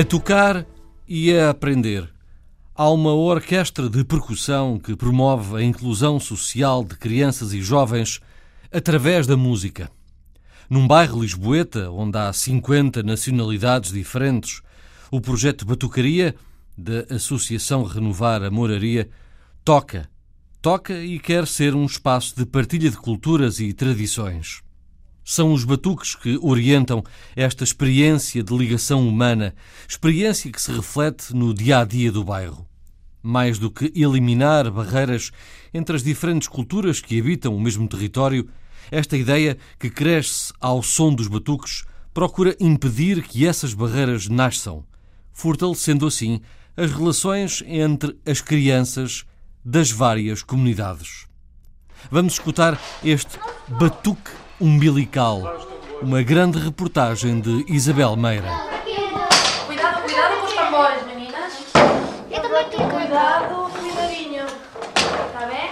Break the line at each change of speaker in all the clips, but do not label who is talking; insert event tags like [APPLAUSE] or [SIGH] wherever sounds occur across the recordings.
A tocar e a aprender. Há uma orquestra de percussão que promove a inclusão social de crianças e jovens através da música. Num bairro lisboeta, onde há 50 nacionalidades diferentes, o projeto Batucaria, da Associação Renovar a Moraria, toca. Toca e quer ser um espaço de partilha de culturas e tradições. São os batuques que orientam esta experiência de ligação humana, experiência que se reflete no dia a dia do bairro. Mais do que eliminar barreiras entre as diferentes culturas que habitam o mesmo território, esta ideia, que cresce ao som dos batuques, procura impedir que essas barreiras nasçam, fortalecendo assim as relações entre as crianças das várias comunidades. Vamos escutar este batuque umbilical, uma grande reportagem de Isabel Meira.
Cuidado, cuidado com os tambores, meninas.
Eu também tenho
Cuidado, cuidadinho. Está bem?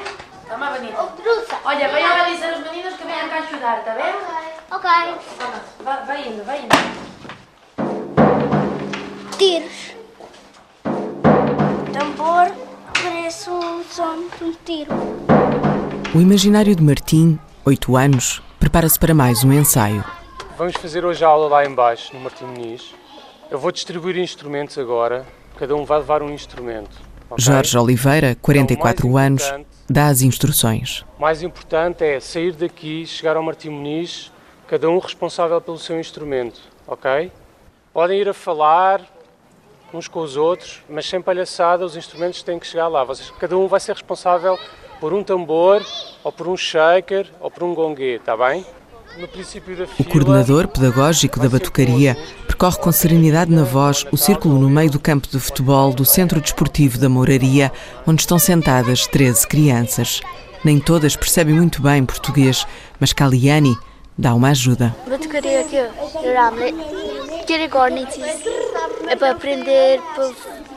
Toma, bonita.
Truça.
Olha, venham a dizer os meninos que venham cá ajudar, está bem?
Ok.
Vai, vai indo, vai indo.
Tiros. Tambor parece um som de um tiro.
O imaginário de Martim, 8 anos, prepara-se para mais um ensaio.
Vamos fazer hoje a aula lá embaixo, no Martim Muniz. Eu vou distribuir instrumentos agora. Cada um vai levar um instrumento. ok?
Jorge Oliveira, 44
Então,
anos, dá as instruções.
O mais importante é sair daqui, chegar ao Martim Muniz, cada um responsável pelo seu instrumento, ok? Podem ir a falar uns com os outros, mas sem palhaçada, os instrumentos têm que chegar lá. Vocês, cada um vai ser responsável por um tambor, ou por um shaker, ou por um gongue, está bem? No princípio da
O
fila...
coordenador pedagógico da Batucaria percorre com serenidade na voz o círculo no meio do campo de futebol do Centro Desportivo da Mouraria, onde estão sentadas 13 crianças. Nem todas percebem muito bem português, mas Caliani dá uma ajuda.
Batucaria que Ramlet. Kirigornitis. É para aprender, para,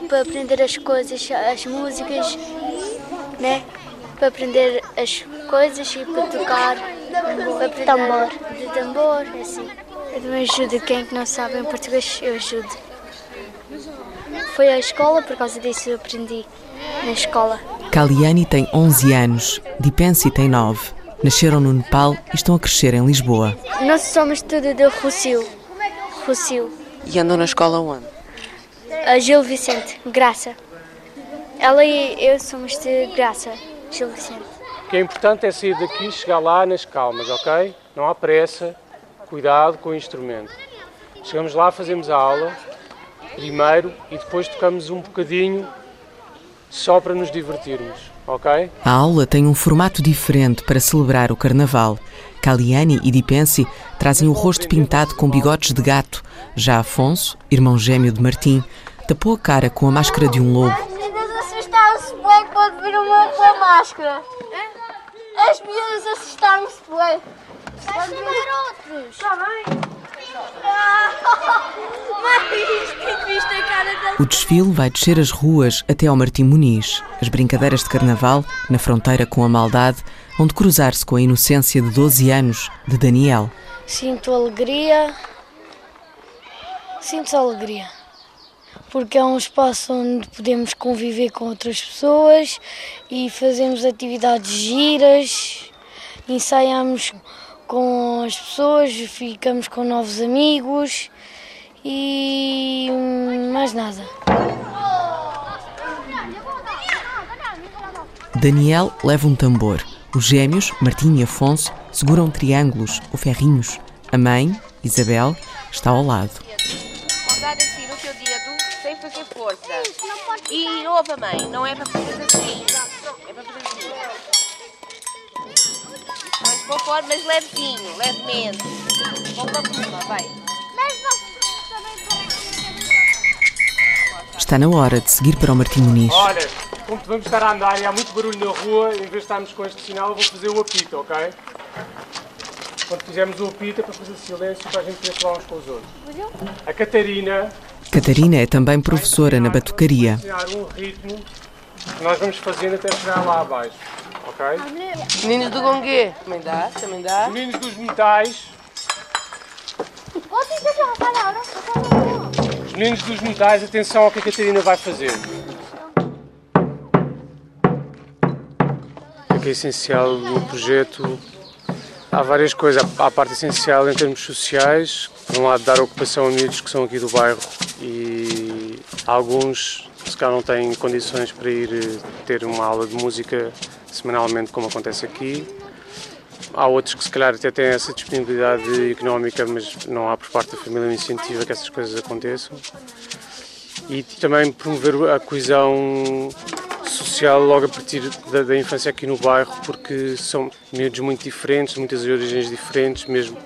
para aprender as coisas, as músicas, né? Para aprender as coisas e para tocar. Para aprender tambor. De tambor, assim. Eu também ajudo quem que não sabe em português, eu ajudo. Foi à escola, por causa disso eu aprendi na escola.
Caliani tem 11 anos, Dipensi tem 9. Nasceram no Nepal e estão a crescer em Lisboa.
Nós somos tudo de Rocio. Rocio.
E andam na escola onde?
A Gil Vicente, Graça. Ela e eu somos de Graça, Gil Vicente.
O que é importante é sair daqui e chegar lá nas calmas, ok? Não há pressa, cuidado com o instrumento. Chegamos lá, fazemos a aula, primeiro, e depois tocamos um bocadinho só para nos divertirmos, ok?
A aula tem um formato diferente para celebrar o carnaval. Caliani e Dipensi trazem o rosto pintado com bigodes de gato. Já Afonso, irmão gêmeo de Martim, tapou a cara com a máscara de um lobo.
Quando viram uma com a máscara. As meninas assustaram-se bem. Vai chamar outros. Está bem. [LAUGHS]
O desfile vai descer as ruas até ao Martim Muniz. As brincadeiras de carnaval, na fronteira com a maldade, vão de cruzar-se com a inocência de 12 anos de Daniel.
Sinto alegria. Sinto alegria. Porque é um espaço onde podemos conviver com outras pessoas e fazemos atividades giras, ensaiamos com as pessoas, ficamos com novos amigos e mais nada.
Daniel leva um tambor. Os gêmeos, Martim e Afonso, seguram triângulos ou ferrinhos. A mãe, Isabel, está ao lado.
Fazer força. E ouve, mãe, não é para fazer assim. É para fazer assim. Mas conforme, mas levezinho, levemente. Vamos cima, vai.
Está na hora de seguir para o Martim Muniz.
Olha, como vamos estar a andar e há muito barulho na rua, em vez de estarmos com este sinal, eu vou fazer o apito, ok? Quando fizermos o apito é para fazer silêncio para a gente poder falar uns com os outros. A Catarina
Catarina é também professora na batucaria.
um ritmo que nós vamos fazendo até chegar lá abaixo, ok?
Meninos do Gongue. Também dá, também dá.
Meninos dos metais, Os meninos dos metais, atenção ao que a Catarina vai fazer. O que é essencial no projeto? Há várias coisas. Há a parte essencial em termos sociais, por um lado dar ocupação a miúdos que são aqui do bairro e alguns se calhar não têm condições para ir eh, ter uma aula de música semanalmente como acontece aqui. Há outros que se calhar até têm essa disponibilidade económica, mas não há por parte da família um incentivo a que essas coisas aconteçam. E também promover a coesão social logo a partir da, da infância aqui no bairro, porque são miúdos muito diferentes, de muitas origens diferentes, mesmo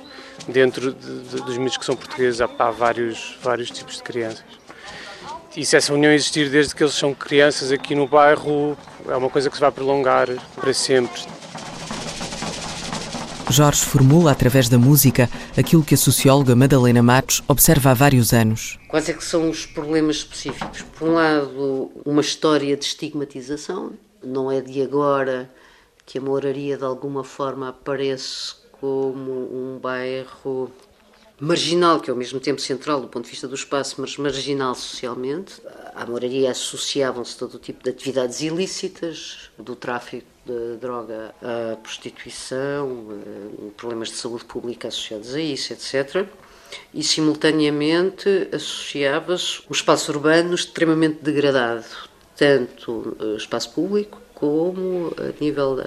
dentro de, de, dos miúdos que são portugueses há, há vários, vários tipos de crianças. E se essa união existir desde que eles são crianças aqui no bairro, é uma coisa que se vai prolongar para sempre.
Jorge formula, através da música, aquilo que a socióloga Madalena Matos observa há vários anos.
Quais é que são os problemas específicos? Por um lado, uma história de estigmatização. Não é de agora que a moraria, de alguma forma, aparece como um bairro marginal, que é ao mesmo tempo central do ponto de vista do espaço, mas marginal socialmente. À moraria associavam-se todo o tipo de atividades ilícitas, do tráfico de droga à prostituição, eh, problemas de saúde pública associados a isso, etc. E, simultaneamente, associava-se o espaço urbano extremamente degradado, tanto eh, espaço público como a nível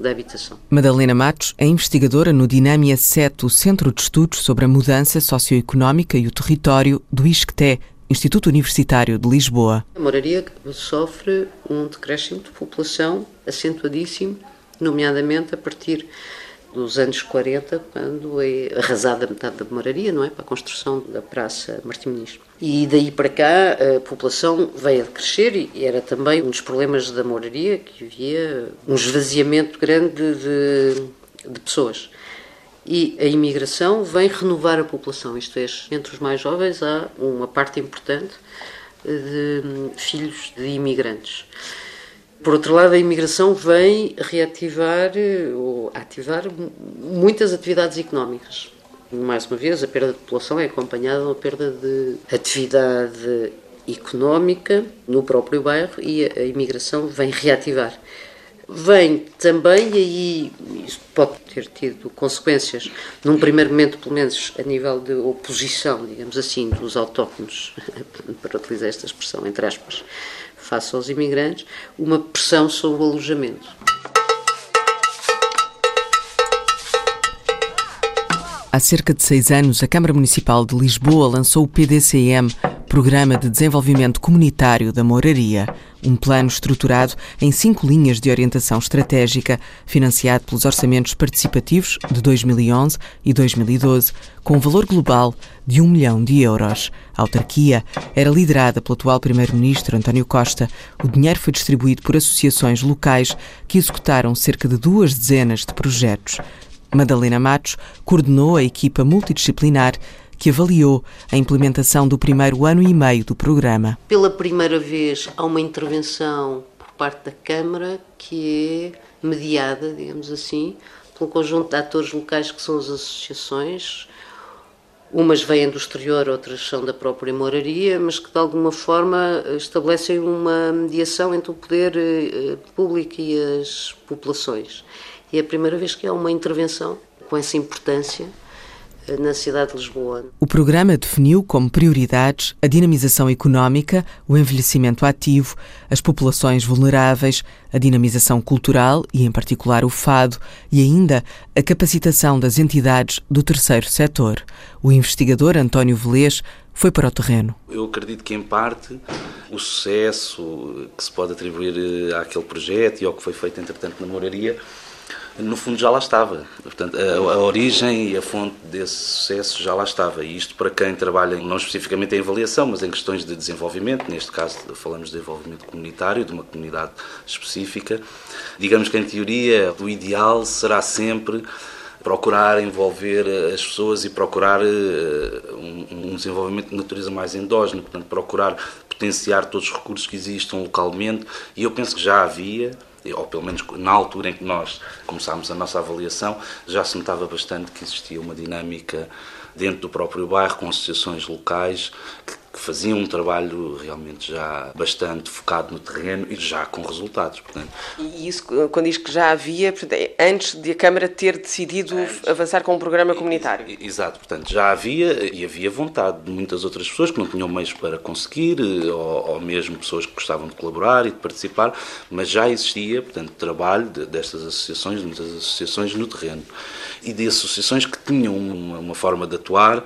da, habitação.
Madalena Matos é investigadora no Dinâmia 7, o Centro de Estudos sobre a Mudança Socioeconómica e o Território do ISCTE, Instituto Universitário de Lisboa.
A moraria sofre um decréscimo de população acentuadíssimo, nomeadamente a partir dos anos 40, quando é arrasada metade da moraria, não é, para a construção da Praça Martim Muniz. E daí para cá a população veio a crescer e era também um dos problemas da moraria que havia um esvaziamento grande de, de pessoas. E a imigração vem renovar a população, isto é, entre os mais jovens há uma parte importante de filhos de imigrantes. Por outro lado, a imigração vem reativar ou ativar muitas atividades económicas. Mais uma vez, a perda de população é acompanhada da perda de atividade económica no próprio bairro e a imigração vem reativar. Vem também, e aí isso pode ter tido consequências, num primeiro momento, pelo menos a nível de oposição, digamos assim, dos autóctonos, [LAUGHS] para utilizar esta expressão, entre aspas, face aos imigrantes, uma pressão sobre o alojamento.
Há cerca de seis anos, a Câmara Municipal de Lisboa lançou o PDCM, Programa de Desenvolvimento Comunitário da Moraria, um plano estruturado em cinco linhas de orientação estratégica, financiado pelos orçamentos participativos de 2011 e 2012, com um valor global de um milhão de euros. A autarquia era liderada pelo atual Primeiro-Ministro António Costa. O dinheiro foi distribuído por associações locais que executaram cerca de duas dezenas de projetos. Madalena Matos coordenou a equipa multidisciplinar que avaliou a implementação do primeiro ano e meio do programa.
Pela primeira vez há uma intervenção por parte da Câmara que é mediada, digamos assim, pelo conjunto de atores locais que são as associações. Umas vêm do exterior, outras são da própria moraria, mas que de alguma forma estabelecem uma mediação entre o poder eh, público e as populações. E é a primeira vez que há uma intervenção com essa importância na cidade de Lisboa.
O programa definiu como prioridades a dinamização económica, o envelhecimento ativo, as populações vulneráveis, a dinamização cultural e, em particular, o fado e ainda a capacitação das entidades do terceiro setor. O investigador António Velês foi para o terreno.
Eu acredito que, em parte, o sucesso que se pode atribuir eh, àquele projeto e ao que foi feito, entretanto, na moraria no fundo já lá estava. Portanto, a, a, origem e a fonte desse sucesso já lá estava. E isto para quem trabalha não especificamente em avaliação, mas em questões de desenvolvimento, neste caso falamos de desenvolvimento comunitário, de uma comunidade específica. Digamos que em teoria o ideal será sempre procurar envolver as pessoas e procurar um, um, desenvolvimento de natureza mais endógeno, portanto procurar potenciar todos os recursos que existam localmente e eu penso que já havia ou pelo menos na altura em que nós começámos a nossa avaliação, já se notava bastante que existia uma dinâmica dentro do próprio bairro, com associações locais que que faziam um trabalho realmente já bastante focado no terreno e já com resultados. Portanto.
E isso, quando diz que já havia, é antes de a Câmara ter decidido antes. avançar com um programa comunitário?
Exato, portanto, já havia e havia vontade de muitas outras pessoas que não tinham meios para conseguir, eh, ou, ou mesmo pessoas que gostavam de colaborar e de participar, mas já existia, portanto, trabalho de, destas associações, de muitas associações no terreno. E de associações que tinham uma, uma forma de atuar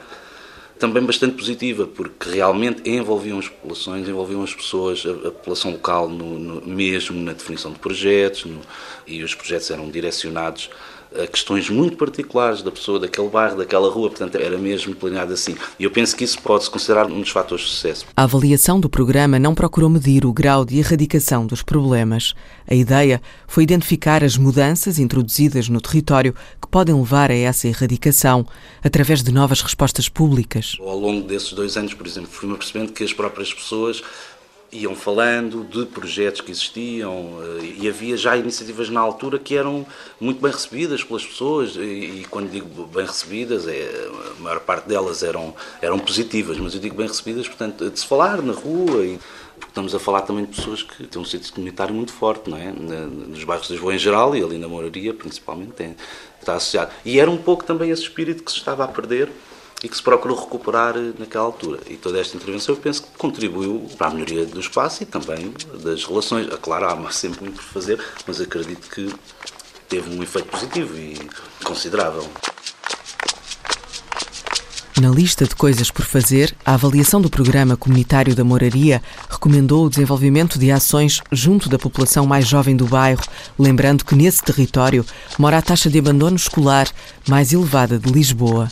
também bastante positiva, porque realmente envolviam as populações, envolviam as pessoas, a, a população local no, no, mesmo na definição de projetos, no, e os projetos eram direcionados a questões muito particulares da pessoa, daquele bairro, daquela rua, portanto era mesmo planeado assim. E eu penso que isso pode-se considerar um dos fatores de sucesso.
A avaliação do programa não procurou medir o grau de erradicação dos problemas. A ideia foi identificar as mudanças introduzidas no território que podem levar a essa erradicação, através de novas respostas públicas.
Ao longo desses dois anos, por exemplo, fui-me percebendo que as próprias pessoas iam falando de projetos que existiam eh, e havia já iniciativas na altura que eram muito bem recebidas pelas pessoas e, quando digo bem recebidas é a maior parte delas eram eram positivas mas eu digo bem recebidas portanto de se falar na rua e porque estamos a falar também de pessoas que têm um sentido comunitário muito forte não é? Nos bairros de Lisboa em geral e ali na Moraria principalmente tem, está associado. E era um pouco também esse espírito que se estava a perder e que se procurou recuperar naquela altura. E toda esta intervenção eu penso que contribuiu para a melhoria do espaço e também das relações. Claro, há sempre muito por fazer, mas acredito que teve um efeito positivo e considerável.
Na lista de coisas por fazer, a avaliação do Programa Comunitário da Moraria recomendou o desenvolvimento de ações junto da população mais jovem do bairro, lembrando que nesse território mora a taxa de abandono escolar mais elevada de Lisboa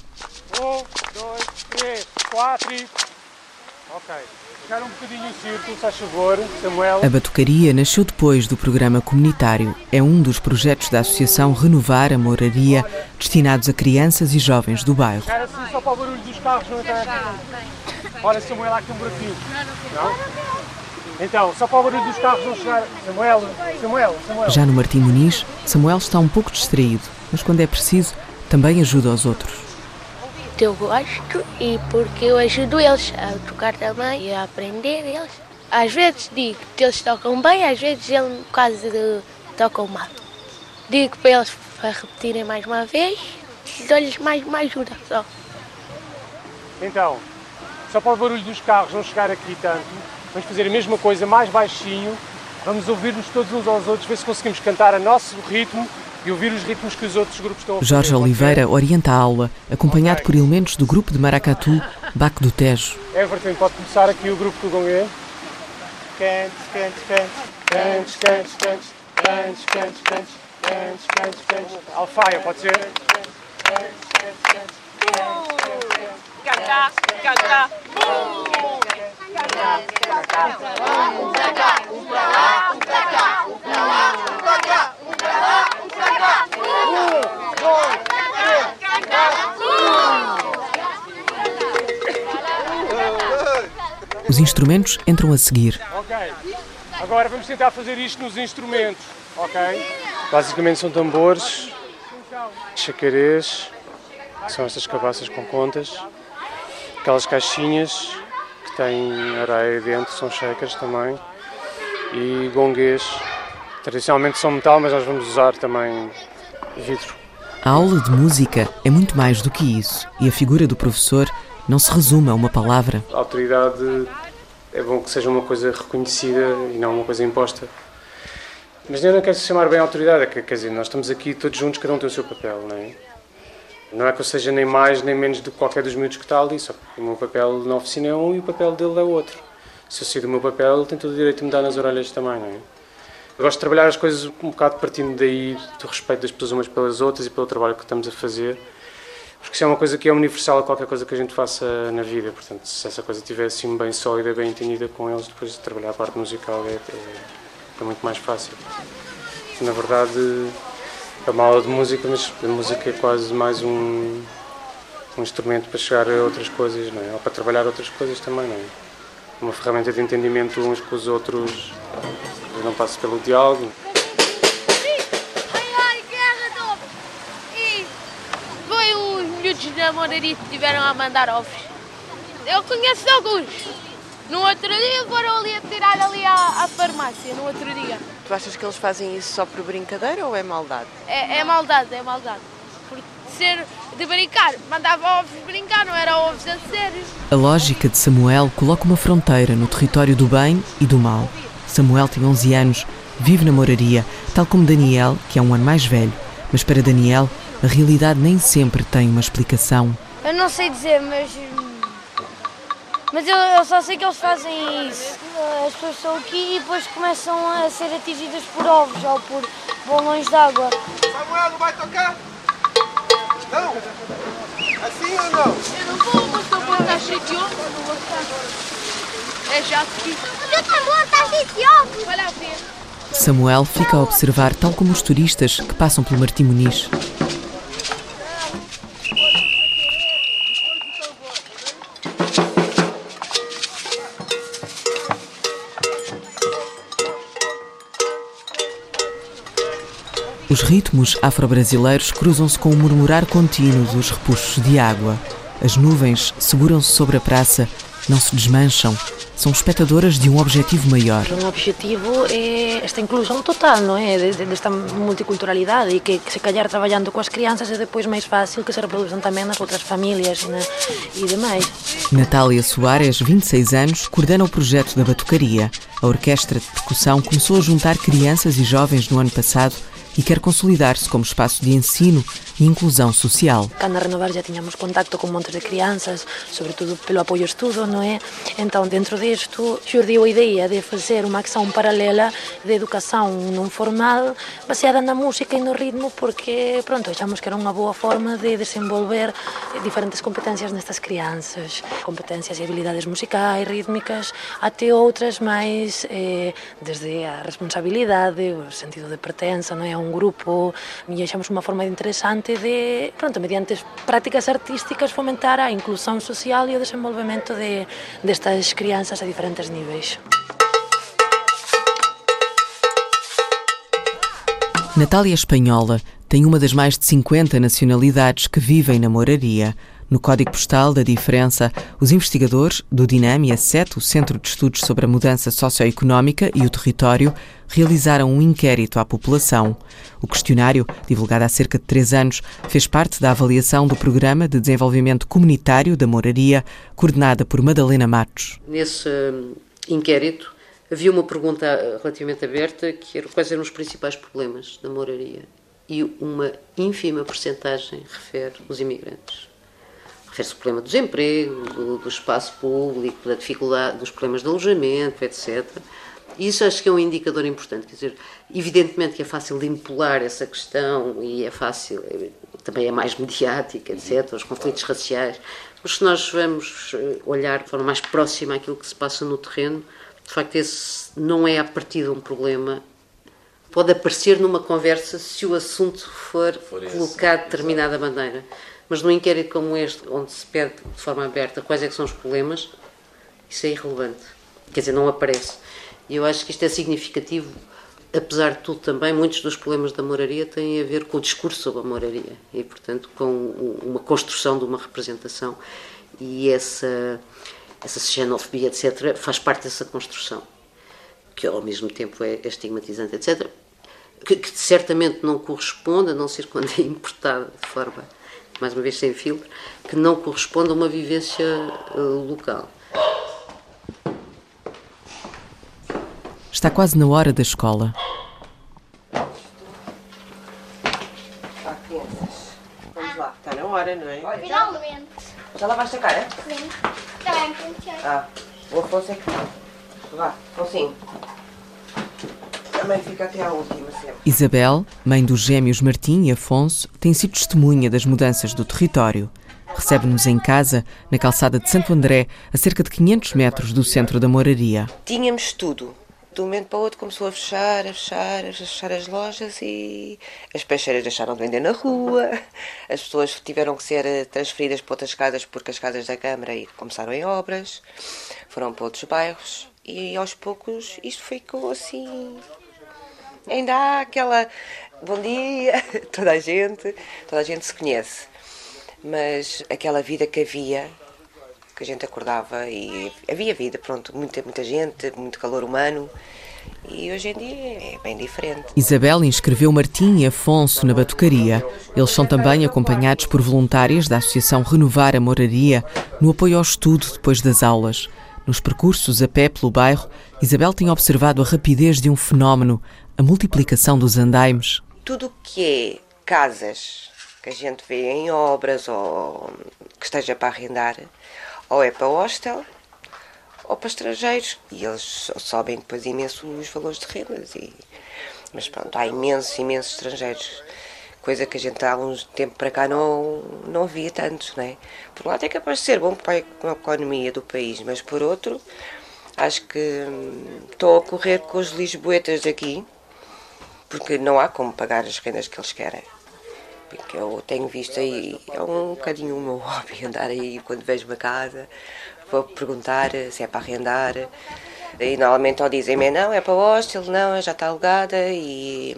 quatro e... Ok. Ficar um bocadinho o círculo, se faz favor, Samuel. A Batucaria nasceu depois do programa comunitário. É um dos projetos da Associação Renovar a Moraria, destinados a crianças e jovens do bairro.
Era assim só para o barulho dos carros, não é? Olha, Samuel, há aqui um buraquinho. Não? Então, só para o barulho dos carros não chegar. Samuel, Samuel, Samuel.
Já no Martim Muniz, Samuel está um pouco distraído, mas quando é preciso, também ajuda os outros
porque eu gosto e porque eu ajudo eles a tocar também e a aprender eles. Às vezes digo que eles tocam bem, às vezes eles quase tocam mal. Digo para eles para repetirem mais uma vez dou-lhes mais uma ajuda só.
Então, só para o barulho dos carros não chegar aqui tanto, vamos fazer a mesma coisa mais baixinho, vamos ouvir-nos todos uns aos outros, ver se conseguimos cantar a nosso ritmo e ouvir os ritmos que os outros grupos estão a
fazer. Jorge Oliveira orienta a aula, acompanhado okay. por elementos do grupo de Maracatu, Baco do Tejo.
Everton, pode começar aqui o grupo do Gonguê. Cantes, cantes, cantes, cantes, cantes, cantes, cantes, cantes, cantes, cantes, cantes, cantes. Alfaia, pode ser? Cantar, cantar, Cantar, cantar, um pra cá, um pra lá, um pra cá, um pra lá, um pra cá, um pra lá.
Os instrumentos entram a seguir.
Ok. Agora vamos tentar fazer isto nos instrumentos, ok? Basicamente são tambores, chacarês, são estas cabaças com contas, aquelas caixinhas que têm areia dentro, são shakers também, e gonguês. Tradicionalmente são metal, mas nós vamos usar também vidro.
A aula de música é muito mais do que isso, e a figura do professor não se resume a uma palavra.
A autoridade é bom que seja uma coisa reconhecida e não uma coisa imposta. Mas eu não quero chamar bem autoridade, é que, quer dizer, nós estamos aqui todos juntos, cada um tem o seu papel, não é? Não é que eu seja nem mais nem menos do que qualquer dos miúdos que está ali, só que o meu papel na oficina é um e o papel dele é outro. Se eu sair do meu papel, ele tem todo o direito de me dar nas orelhas também, não é? Gosto de trabalhar as coisas um bocado partindo daí do respeito das pessoas umas pelas outras e pelo trabalho que estamos a fazer, porque isso é uma coisa que é universal a qualquer coisa que a gente faça na vida. Portanto, se essa coisa estiver assim bem sólida, bem entendida com eles, depois de trabalhar a parte musical é, é, é muito mais fácil. Na verdade, é uma aula de música, mas a música é quase mais um, um instrumento para chegar a outras coisas, não é? ou para trabalhar outras coisas também. Não é? Uma ferramenta de entendimento uns com os outros não passa pelo diálogo.
E foi os miúdos da
Moraria estiveram a mandar ovos. Eu conheço alguns. No outro dia foram ali a tirar ali à, à farmácia, no outro dia.
Tu achas que eles fazem isso só por brincadeira ou é maldade?
É, é maldade, é maldade. Porque ser de brincar, mandava ovos brincar, não era ovos a sério.
A lógica de Samuel coloca uma fronteira no território do bem e do mal. Samuel tem 11 anos, vive na moraria, tal como Daniel, que é um ano mais velho. Mas para Daniel, a realidade nem sempre tem uma explicação.
Eu não sei dizer, mas. Mas eu, eu só sei que eles fazem isso. As pessoas estão aqui e depois começam a ser atingidas por ovos ou por bolões de água.
Samuel, não vai tocar? Não? Assim ou não?
Eu não vou, mas estou a estar cheio de ovos, não vou. É já aqui.
Eu também está cheio de ovos.
Olha a ver.
Samuel fica a observar, tal como os turistas que passam pelo Martim Muniz. Os ritmos afro-brasileiros cruzam-se com o murmurar contínuo dos repuxos de água. As nuvens seguram-se sobre a praça, não se desmancham. São espectadoras de um objetivo maior.
O objetivo é esta inclusão total, não é? De, de, desta multiculturalidade e que, que, se calhar trabalhando com as crianças é depois mais fácil que se reproduzam também nas outras famílias né? e demais.
Natália Soares, 26 anos, coordena o projeto da Batucaria. A orquestra de percussão começou a juntar crianças e jovens no ano passado e quer consolidar-se como espaço de ensino e inclusão social.
Cá na Renovar já tínhamos contacto com montes de crianças, sobretudo pelo apoio estudo, não é? Então, dentro disto, surgiu a ideia de fazer uma ação paralela de educação não formal, baseada na música e no ritmo, porque, pronto, achamos que era uma boa forma de desenvolver diferentes competências nestas crianças, competências e habilidades musicais, rítmicas, até outras mais eh, desde a responsabilidade, o sentido de pertença, não é? A um grupo, e achamos uma forma interessante de, pronto, mediante prácticas artísticas, fomentar a inclusão social e o desenvolvimento de, destas crianças a diferentes níveis.
Natália Espanhola tem uma das mais de 50 nacionalidades que vivem na moraria. No Código Postal da Diferença, os investigadores do Dinâmia 7, o Centro de Estudos sobre a Mudança Socioeconómica e o Território, realizaram um inquérito à população. O questionário, divulgado há cerca de três anos, fez parte da avaliação do Programa de Desenvolvimento Comunitário da Moraria, coordenada por Madalena Matos.
Nesse inquérito, havia uma pergunta relativamente aberta, que era quais eram os principais problemas da moraria. E uma ínfima porcentagem refere os imigrantes refere-se ao problema do desemprego, do, do, espaço público, da dificuldade, dos problemas de alojamento, etc. E isso acho que é um indicador importante. Quer dizer, evidentemente que é fácil impolar essa questão e é fácil, também é mais mediática, etc. Os conflitos raciais. Mas se nós vamos olhar de forma mais próxima àquilo que se passa no terreno, de facto, esse não é a partir de um problema. Pode aparecer numa conversa se o assunto for, for colocado de determinada maneira. Mas num inquérito como este, onde se pede de forma aberta quais é são os problemas, isso é irrelevante. Quer dizer, não aparece. E eu acho que isto é significativo, apesar de tudo também, muitos dos problemas da moraria têm a ver com o discurso sobre a moraria e, portanto, com uma construção de uma representação. E essa, essa xenofobia, etc., faz parte dessa construção, que ao mesmo tempo é estigmatizante, etc., que, que certamente não corresponde, a não ser quando é importada de forma mais uma vez sem filtro, que não corresponde a uma vivência uh, local.
Está quase na hora da escola.
Crianças. Vamos lá, está na hora, não é?
Finalmente.
Já lavaste a cara?
Sim. Penteei.
Ah, o Afonso é que não. Vá, Afonso. Também fica até à última sempre.
Isabel, mãe dos gêmeos Martim e Afonso, tem sido testemunha das mudanças do território. Recebe-nos em casa, na calçada de Santo André, a cerca de 500 metros do centro da moraria.
Tínhamos tudo. De um momento para o outro começou a fechar, a fechar, a fechar as lojas e as peixeiras deixaram de vender na rua. As pessoas tiveram que ser transferidas para outras casas porque as casas da Câmara começaram em obras, foram para outros bairros e aos poucos isto ficou assim ainda há aquela bom dia, [LAUGHS] toda a gente, toda a gente se conhece. mas aquela vida que havia, que a gente acordava e havia vida, pronto, muita, muita gente, muito calor humano. E hoje em dia é bem diferente.
Isabel inscreveu Martim e Afonso na batucaria. Eles são também acompanhados por voluntárias da Associação Renovar a Moraria no apoio ao estudo depois das aulas. Nos percursos a pé pelo bairro, Isabel tem observado a rapidez de um fenómeno, a multiplicação dos andaimes.
Tudo o que é casas que a gente vê em obras ou que esteja para arrendar, ou é para hostel ou para estrangeiros. E eles sobem depois imenso os valores de rendas. E... Mas pronto, há imensos, imensos estrangeiros. Coisa que a gente há uns tempo para cá não, não via tantos, não é? Por um lado é capaz de ser bom para a economia do país, mas por outro, acho que hum, estou a correr com os lisboetas daqui, porque não há como pagar as rendas que eles querem. Porque eu tenho visto aí, é um bocadinho o meu [LAUGHS] hobby, andar aí quando vejo uma casa, vou perguntar se é para arrendar. E normalmente ou dizem-me não, é para hostel, não, já está alugada e,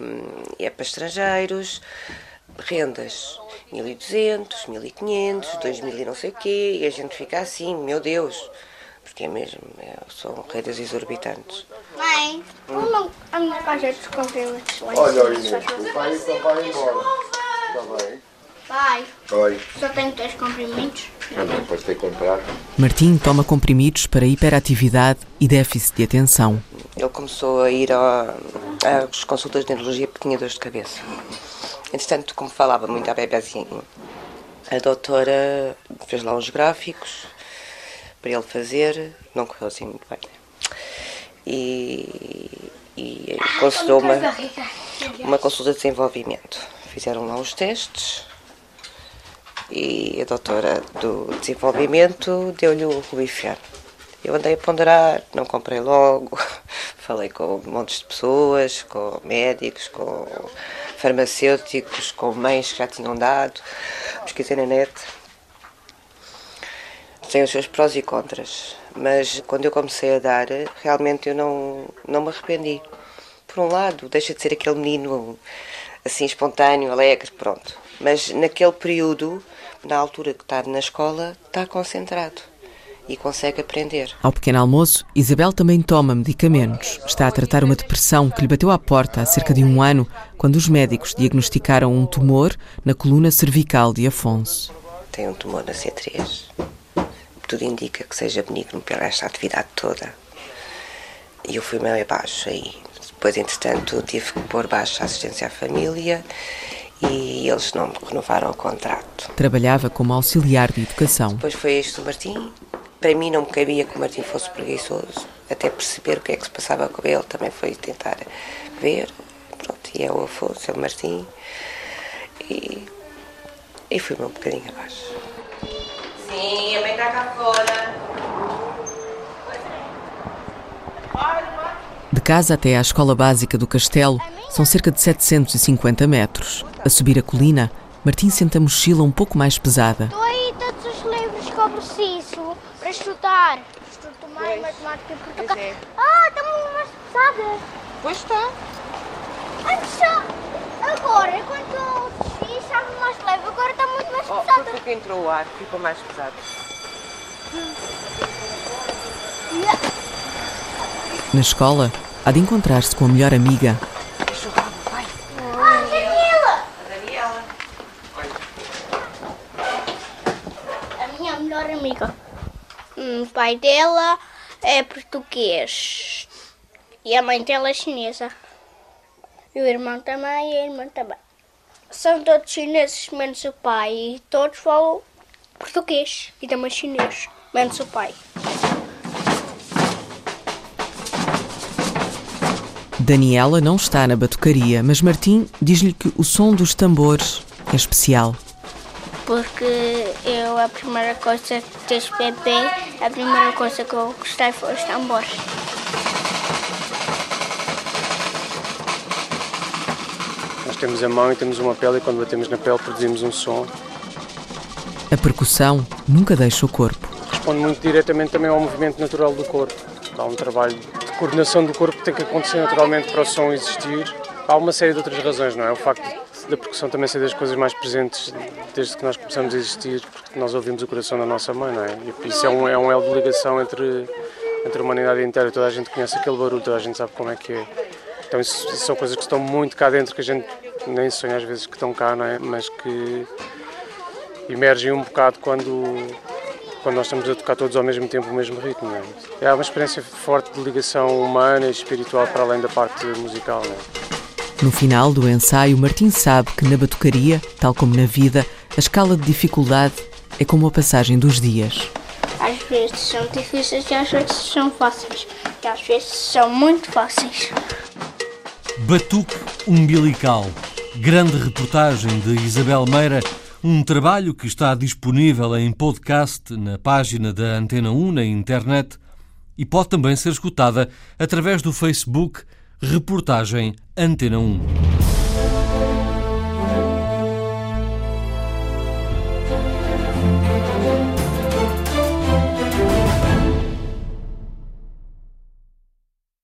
e é para estrangeiros, rendas 1200, 1500, 2000 e não sei o quê, e a gente fica assim, meu Deus, porque é mesmo, é, são rendas exorbitantes.
Mãe, como a minha casa dos comprimentos lá
Olha, Inês, o pai só vai embora. Está bem?
Pai,
Oi.
só tenho dois comprimidos.
Ah, não, depois tem que comprar.
Martim toma comprimidos para hiperatividade e déficit de atenção.
Ele começou a ir às consultas de neurologia porque tinha dores de cabeça. Entretanto, como falava muito a bebezinho, a doutora fez lá uns gráficos para ele fazer, não correu assim muito bem. E, e consultou uma, uma consulta de desenvolvimento. Fizeram lá os testes e a doutora do desenvolvimento deu-lhe o Rubifen. Eu andei a ponderar, não comprei logo, [LAUGHS] falei com montes de pessoas, com médicos, com farmacêuticos, com mães que já tinham dado, pesquisei na net. Tem os seus prós e contras, mas quando eu comecei a dar, realmente eu não, não me arrependi. Por um lado, deixa de ser aquele menino assim espontâneo, alegre, pronto. Mas naquele período, na altura que está na escola, está concentrado e consegue aprender.
Ao pequeno almoço, Isabel também toma medicamentos. Está a tratar uma depressão que lhe bateu à porta há cerca de um ano, quando os médicos diagnosticaram um tumor na coluna cervical de Afonso.
Tem um tumor na C3. Tudo indica que seja benigno pela esta atividade toda. E eu fui meio abaixo aí. Depois, entretanto, tive que pôr baixo a assistência à família e eles não me renovaram o contrato.
Trabalhava como auxiliar de educação.
Depois foi este o Martim. Para mim não me cabia que o Martim fosse preguiçoso. Até perceber o que é que se passava com ele, também foi tentar ver. Pronto, e é o Afonso, é o Martim. E, e fui-me um bocadinho abaixo. Sim, a mãe está cá fora.
De casa até à escola básica do Castelo são cerca de 750 metros. A subir a colina, Martim senta a mochila um pouco mais pesada.
Estou aí todos os livros que eu preciso para estudar. Estudo mais matemática e português. Ah, está muito mais pesada.
Pois está.
Antes só. Agora, enquanto eu desci, estava mais leve. Muito mais
Oh,
pesada.
porque que entrou o ar, ficou mais pesado.
Na escola, há de encontrar-se com a melhor amiga.
Ah, Daniela!
Daniela.
A minha melhor amiga. Hum, O pai dela é português. E a mãe dela é chinesa. E o irmão também e a irmã também. São todos chineses, menos o pai. E todos falam português. E também chinês, menos o pai.
Daniela não está na batucaria, mas Martim diz-lhe que o som dos tambores é especial.
Porque eu, a primeira coisa que desde bebê, a primeira coisa que eu gostei foi os tambores.
Temos a mão e temos uma pele e quando batemos na pele produzimos um som.
A percussão nunca deixa o corpo.
Responde muito diretamente também ao movimento natural do corpo. Há um trabalho de coordenação do corpo que tem que acontecer naturalmente para o som existir. Há uma série de outras razões, não é? O facto da percussão também ser das coisas mais presentes desde que nós começamos a existir, porque nós ouvimos o coração da nossa mãe, não é? E isso é um, é um elo de ligação entre, entre a humanidade inteira. Toda a gente conhece aquele barulho, toda a gente sabe como é que é. Então isso, isso são coisas que estão muito cá dentro, que a gente nem sonha às vezes que estão cá, não é? Mas que emergem um bocado quando, quando nós estamos a tocar todos ao mesmo tempo o mesmo ritmo. Não é? é uma experiência forte de ligação humana e espiritual para além da parte musical. Não é?
No final do ensaio, Martim sabe que na batucaria, tal como na vida, a escala de dificuldade é como a passagem dos dias.
Às vezes são difíceis e às vezes são fáceis. E às vezes são muito fáceis.
Batuque umbilical. Grande reportagem de Isabel Meira, um trabalho que está disponível em podcast na página da Antena 1 na internet e pode também ser escutada através do Facebook Reportagem Antena 1.